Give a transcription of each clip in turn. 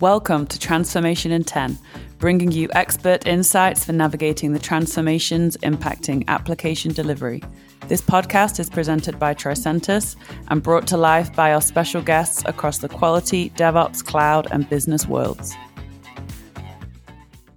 Welcome to Transformation in 10, bringing you expert insights for navigating the transformations impacting application delivery. This podcast is presented by Tricentis and brought to life by our special guests across the quality, DevOps, cloud, and business worlds.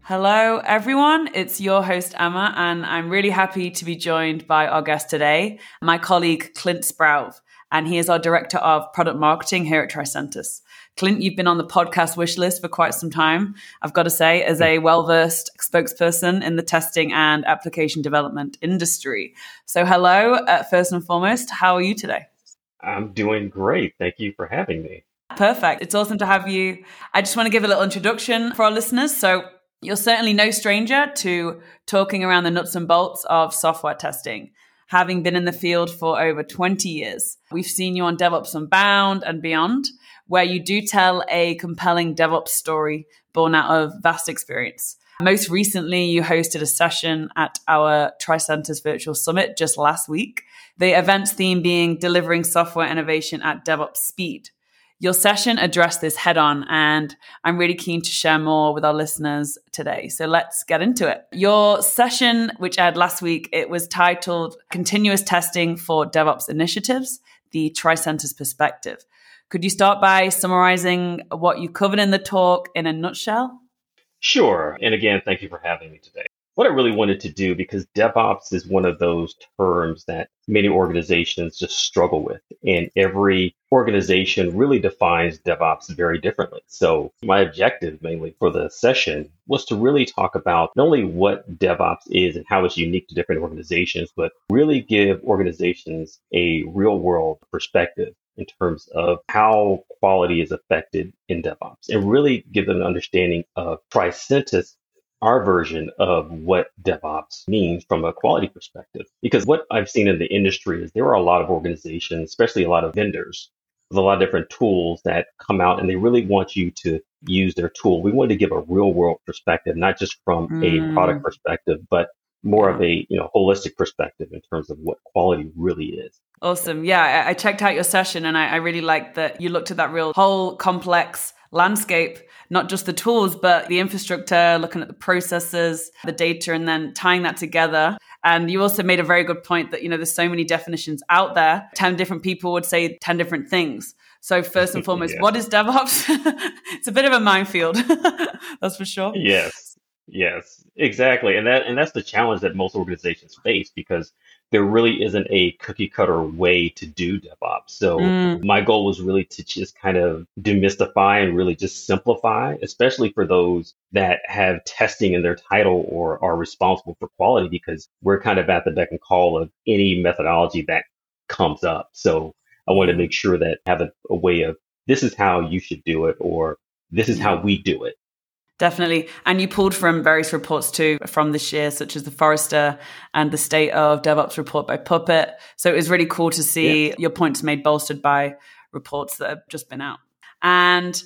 Hello, everyone. It's your host, Emma, and I'm really happy to be joined by our guest today, my colleague, Clint Sprauve, and he is our Director of Product Marketing here at Tricentis. Clint, you've been on the podcast wish list for quite some time. I've got to say, as a well versed spokesperson in the testing and application development industry. So, hello, uh, first and foremost. How are you today? I'm doing great. Thank you for having me. Perfect. It's awesome to have you. I just want to give a little introduction for our listeners. So, you're certainly no stranger to talking around the nuts and bolts of software testing having been in the field for over 20 years. We've seen you on DevOps Unbound and beyond where you do tell a compelling DevOps story born out of vast experience. Most recently, you hosted a session at our Tricentis Virtual Summit just last week. The event's theme being delivering software innovation at DevOps speed. Your session addressed this head on, and I'm really keen to share more with our listeners today. So let's get into it. Your session, which I had last week, it was titled Continuous Testing for DevOps Initiatives, the Tricentis Perspective. Could you start by summarizing what you covered in the talk in a nutshell? Sure. And again, thank you for having me today. What I really wanted to do, because DevOps is one of those terms that many organizations just struggle with, and every organization really defines DevOps very differently. So, my objective mainly for the session was to really talk about not only what DevOps is and how it's unique to different organizations, but really give organizations a real world perspective in terms of how quality is affected in DevOps and really give them an understanding of Tricentis, our version of what DevOps means from a quality perspective. Because what I've seen in the industry is there are a lot of organizations, especially a lot of vendors, with a lot of different tools that come out and they really want you to use their tool. We wanted to give a real world perspective, not just from mm. a product perspective, but more of a you know holistic perspective in terms of what quality really is. Awesome. Yeah, I checked out your session and I, I really liked that you looked at that real whole complex landscape, not just the tools, but the infrastructure, looking at the processes, the data, and then tying that together. And you also made a very good point that, you know, there's so many definitions out there. 10 different people would say 10 different things. So first and foremost, yes. what is DevOps? it's a bit of a minefield. That's for sure. Yes. Yes, exactly. And that and that's the challenge that most organizations face because there really isn't a cookie cutter way to do DevOps. So mm. my goal was really to just kind of demystify and really just simplify, especially for those that have testing in their title or are responsible for quality because we're kind of at the beck and call of any methodology that comes up. So I wanted to make sure that have a, a way of this is how you should do it or this is how we do it Definitely. And you pulled from various reports too from this year, such as the Forrester and the State of DevOps report by Puppet. So it was really cool to see yeah. your points made bolstered by reports that have just been out. And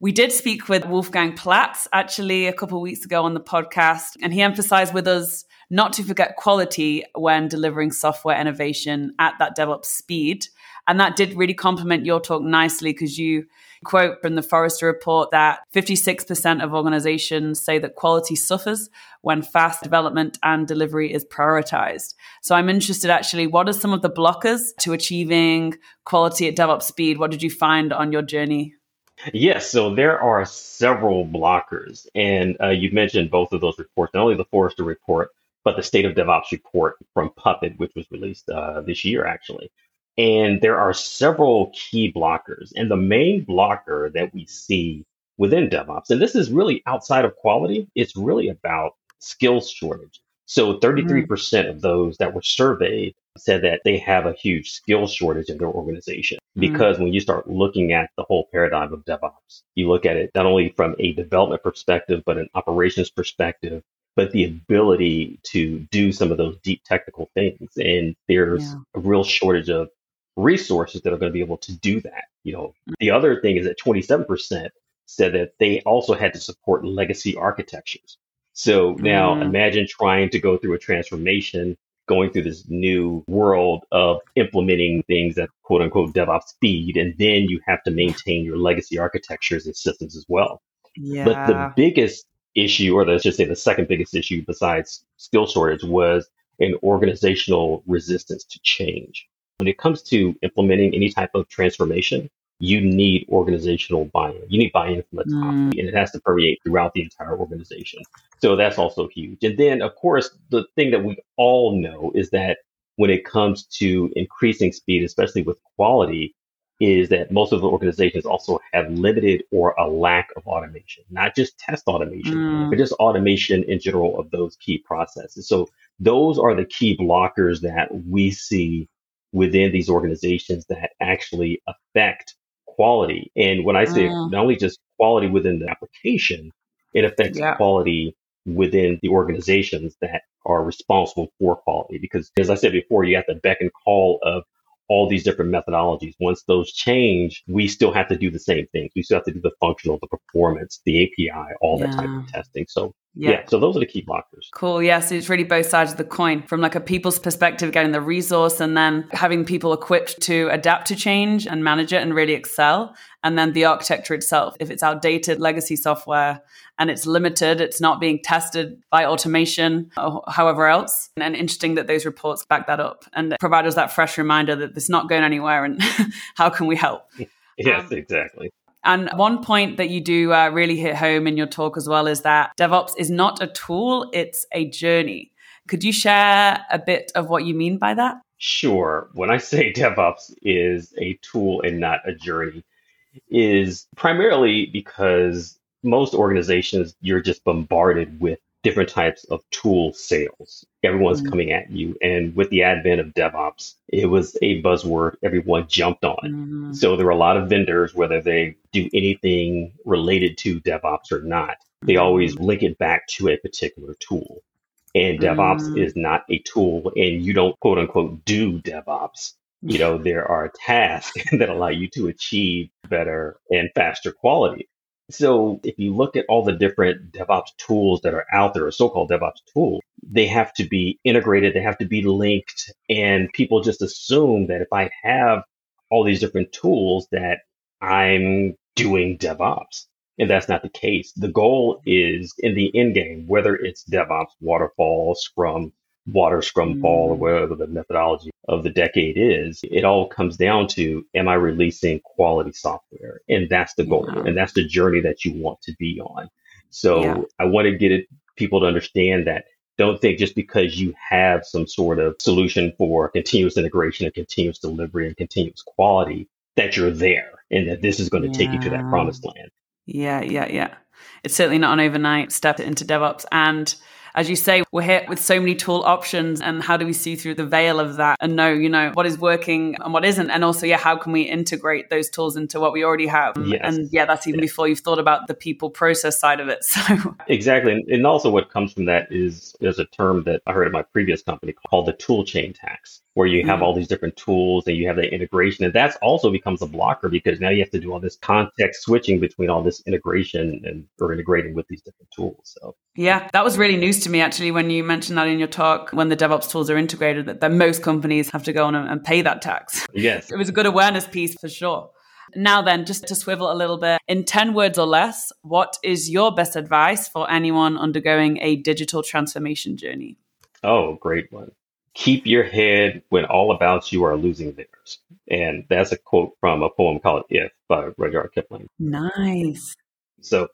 we did speak with Wolfgang Platz actually a couple of weeks ago on the podcast, and he emphasized with us not to forget quality when delivering software innovation at that DevOps speed. And that did really complement your talk nicely because you quote from the Forrester report that 56% of organizations say that quality suffers when fast development and delivery is prioritized. So I'm interested actually, what are some of the blockers to achieving quality at DevOps speed? What did you find on your journey? Yes, so there are several blockers, and uh, you mentioned both of those reports, not only the Forrester report, but the State of DevOps report from Puppet, which was released uh, this year, actually. And there are several key blockers. And the main blocker that we see within DevOps, and this is really outside of quality, it's really about skill shortage. So 33% mm. of those that were surveyed said that they have a huge skill shortage in their organization. Mm. Because mm. when you start looking at the whole paradigm of DevOps, you look at it not only from a development perspective, but an operations perspective, but the ability to do some of those deep technical things. And there's yeah. a real shortage of resources that are going to be able to do that. You know, mm. the other thing is that 27% said that they also had to support legacy architectures. So now mm. imagine trying to go through a transformation, going through this new world of implementing things at quote unquote DevOps speed, and then you have to maintain your legacy architectures and systems as well. Yeah. But the biggest issue, or let's just say the second biggest issue besides skill shortage, was an organizational resistance to change. When it comes to implementing any type of transformation, you need organizational buy-in. You need buy-in from the top, Mm. and it has to permeate throughout the entire organization. So that's also huge. And then, of course, the thing that we all know is that when it comes to increasing speed, especially with quality, is that most of the organizations also have limited or a lack of automation, not just test automation, Mm. but just automation in general of those key processes. So those are the key blockers that we see within these organizations that actually affect quality. And when I say Mm. not only just quality within the application, it affects Yeah. quality within the organizations that are responsible for quality. Because as I said before, you have the beck and call of all these different methodologies. Once those change, we still have to do the same things. We still have to do the functional, the performance, the API, all that type of testing. So Yeah. yeah, so those are the key blockers. Cool. Yes, it's really both sides of the coin from like a people's perspective, getting the resource and then having people equipped to adapt to change and manage it and really excel. And then the architecture itself. If it's outdated legacy software and it's limited, it's not being tested by automation or however else. And interesting that those reports back that up and provide us that fresh reminder that it's not going anywhere and how can we help? Yes, Um, exactly. And one point that you do uh, really hit home in your talk as well is that DevOps is not a tool, it's a journey. Could you share a bit of what you mean by that? Sure. When I say DevOps is a tool and not a journey, is primarily because most organizations you're just bombarded with different types of tool sales. Everyone's Mm. coming at you. And with the advent of DevOps, it was a buzzword everyone jumped on. Mm, So there were a lot of vendors, whether they do anything related to DevOps or not, they always link it back to a particular tool. And DevOps Mm. is not a tool, and you don't quote unquote do DevOps. You know, there are tasks that allow you to achieve better and faster quality. So if you look at all the different DevOps tools that are out there, so-called DevOps tools, they have to be integrated, they have to be linked, and people just assume that if I have all these different tools that I'm doing DevOps. And that's not the case. The goal is in the end game, whether it's DevOps, waterfall, Scrum, water Scrum fall, or Mm. whatever the methodology of the decade is, it all comes down to am I releasing quality software? And that's the goal. Yeah. And that's the journey that you want to be on. So Yeah. I want to get it, people to understand that don't think just because you have some sort of solution for continuous integration and continuous delivery and continuous quality that you're there and that this is going to take you to that promised land. Yeah, yeah, yeah. It's certainly not an overnight step into DevOps. And as you say, we're hit with so many tool options. And how do we see through the veil of that and know, you know, what is working and what isn't? And also, yeah, how can we integrate those tools into what we already have? Yes. And yeah, that's even before you've thought about the people process side of it. So, Exactly. And, and also what comes from that is there's a term that I heard at my previous company called the tool chain tax, where you have Mm. all these different tools and you have that integration. And that's also becomes a blocker because now you have to do all this context switching between all this integration and or integrating with these different tools. So yeah, that was really news to me actually when you mentioned that in your talk when the DevOps tools are integrated, that, that most companies have to go on and, and pay that tax. yes. It was a good awareness piece for sure. Now, then, just to swivel a little bit, in 10 words or less, what is your best advice for anyone undergoing a digital transformation journey? Oh, great one. Keep your head when all about you are losing theirs. And that's a quote from a poem called If by Rudyard Kipling. Nice. So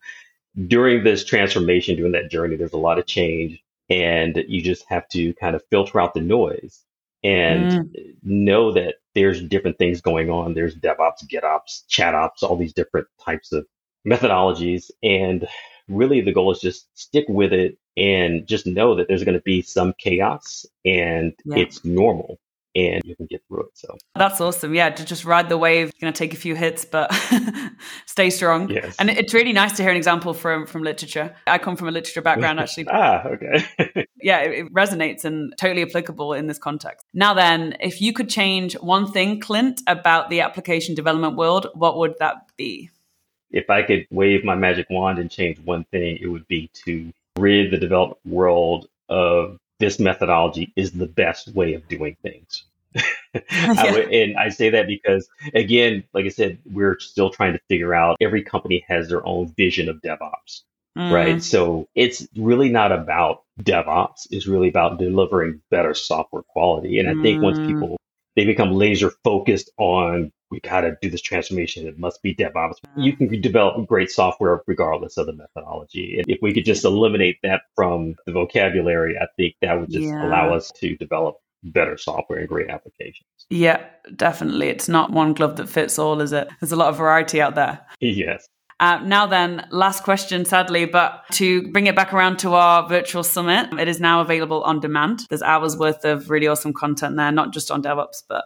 during this transformation, during that journey, there's a lot of change and you just have to kind of filter out the noise and mm. know that there's different things going on. There's DevOps, GitOps, ChatOps, all these different types of methodologies. And really the goal is just stick with it and just know that there's going to be some chaos and Yeah. it's normal and you can get through it. So That's awesome. Yeah, to just ride the wave. You're going to take a few hits, but stay strong. yes. And it's really nice to hear an example from from literature. I come from a literature background, actually. ah, okay. yeah, it, it resonates and totally applicable in this context. Now, then, if you could change one thing, Clint, about the application development world, what would that be? if I could wave my magic wand and change one thing, it would be to rid the development world of this methodology is the best way of doing things. I would, and I say that because, again, like I said, we're still trying to figure out every company has their own vision of DevOps. Mm. Right. So it's really not about DevOps. It's really about delivering better software quality. And I think mm. once people they become laser focused on we got to do this transformation. It must be DevOps. You can develop great software regardless of the methodology. And if we could just eliminate that from the vocabulary, I think that would just yeah. allow us to develop better software and great applications. Yeah, definitely. It's not one glove that fits all, is it? There's a lot of variety out there. Yes. Uh, now then, last question, sadly, but to bring it back around to our virtual summit, it is now available on demand. There's hours worth of really awesome content there, not just on DevOps, but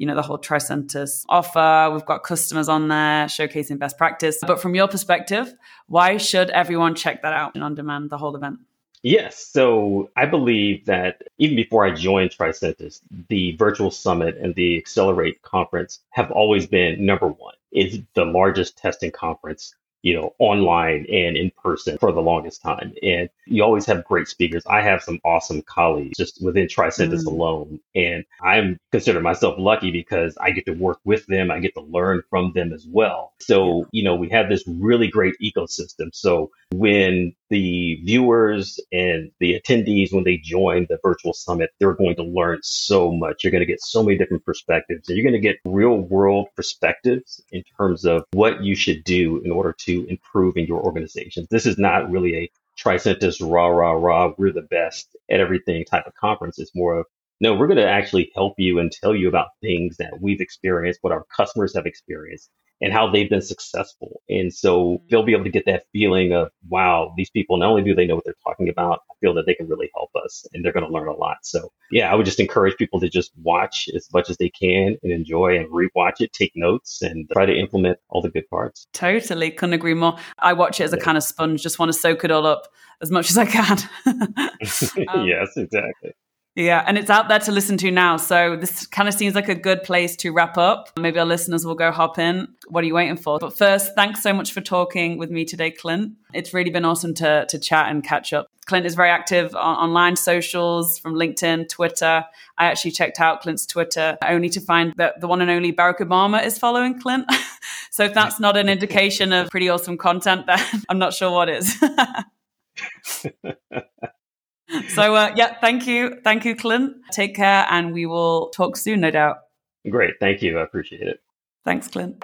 you know the whole Tricentis offer. We've got customers on there showcasing best practice. But from your perspective, why should everyone check that out in on demand, the whole event? Yes. So I believe that even before I joined Tricentis, the virtual summit and the Accelerate conference have always been number one. It's the largest testing conference you know, online and in person for the longest time. And you always have great speakers. I have some awesome colleagues just within Tricentis mm. alone. And I'm consider myself lucky because I get to work with them. I get to learn from them as well. So, you know, we have this really great ecosystem. So when the viewers and the attendees, when they join the virtual summit, they're going to learn so much. You're going to get so many different perspectives and you're going to get real world perspectives in terms of what you should do in order to improve in your organization. This is not really a Tricentis rah, rah, rah, we're the best at everything type of conference. It's more of no, we're going to actually help you and tell you about things that we've experienced, what our customers have experienced, and how they've been successful. And so they'll be able to get that feeling of, wow, these people, not only do they know what they're talking about, I feel that they can really help us and they're going to learn a lot. So yeah, I would just encourage people to just watch as much as they can and enjoy and rewatch it, take notes and try to implement all the good parts. Totally. Couldn't agree more. I watch it as a kind of sponge, just want to soak it all up as much as I can. um, yes, exactly. Yeah, and it's out there to listen to now. So this kind of seems like a good place to wrap up. Maybe our listeners will go hop in. What are you waiting for? But first, thanks so much for talking with me today, Clint. It's really been awesome to, to chat and catch up. Clint is very active on online socials from LinkedIn, Twitter. I actually checked out Clint's Twitter only to find that the one and only Barack Obama is following Clint. so if that's not an indication of pretty awesome content, then I'm not sure what is. so uh, yeah, thank you, thank you, Clint. Take care, and we will talk soon, no doubt. Great, thank you. I appreciate it. Thanks, Clint.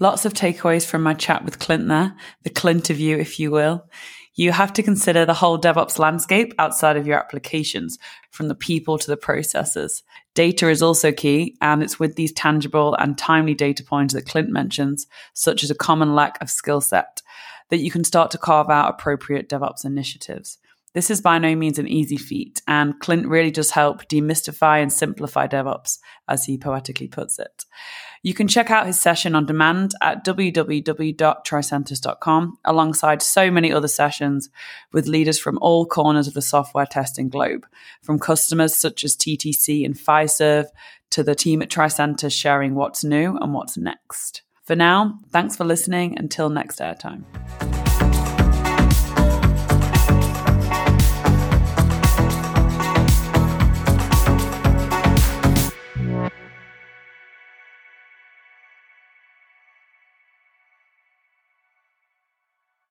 Lots of takeaways from my chat with Clint there, the Clint of you, if you will you have to consider the whole DevOps landscape outside of your applications, from the people to the processes. Data is also key, and it's with these tangible and timely data points that Clint mentions, such as a common lack of skill set, that you can start to carve out appropriate DevOps initiatives. This is by no means an easy feat, and Clint really does help demystify and simplify DevOps, as he poetically puts it. You can check out his session on demand at www.tricentis.com, alongside so many other sessions with leaders from all corners of the software testing globe, from customers such as TTC and Fiserv to the team at Tricentis sharing what's new and what's next. For now, thanks for listening. Until next airtime.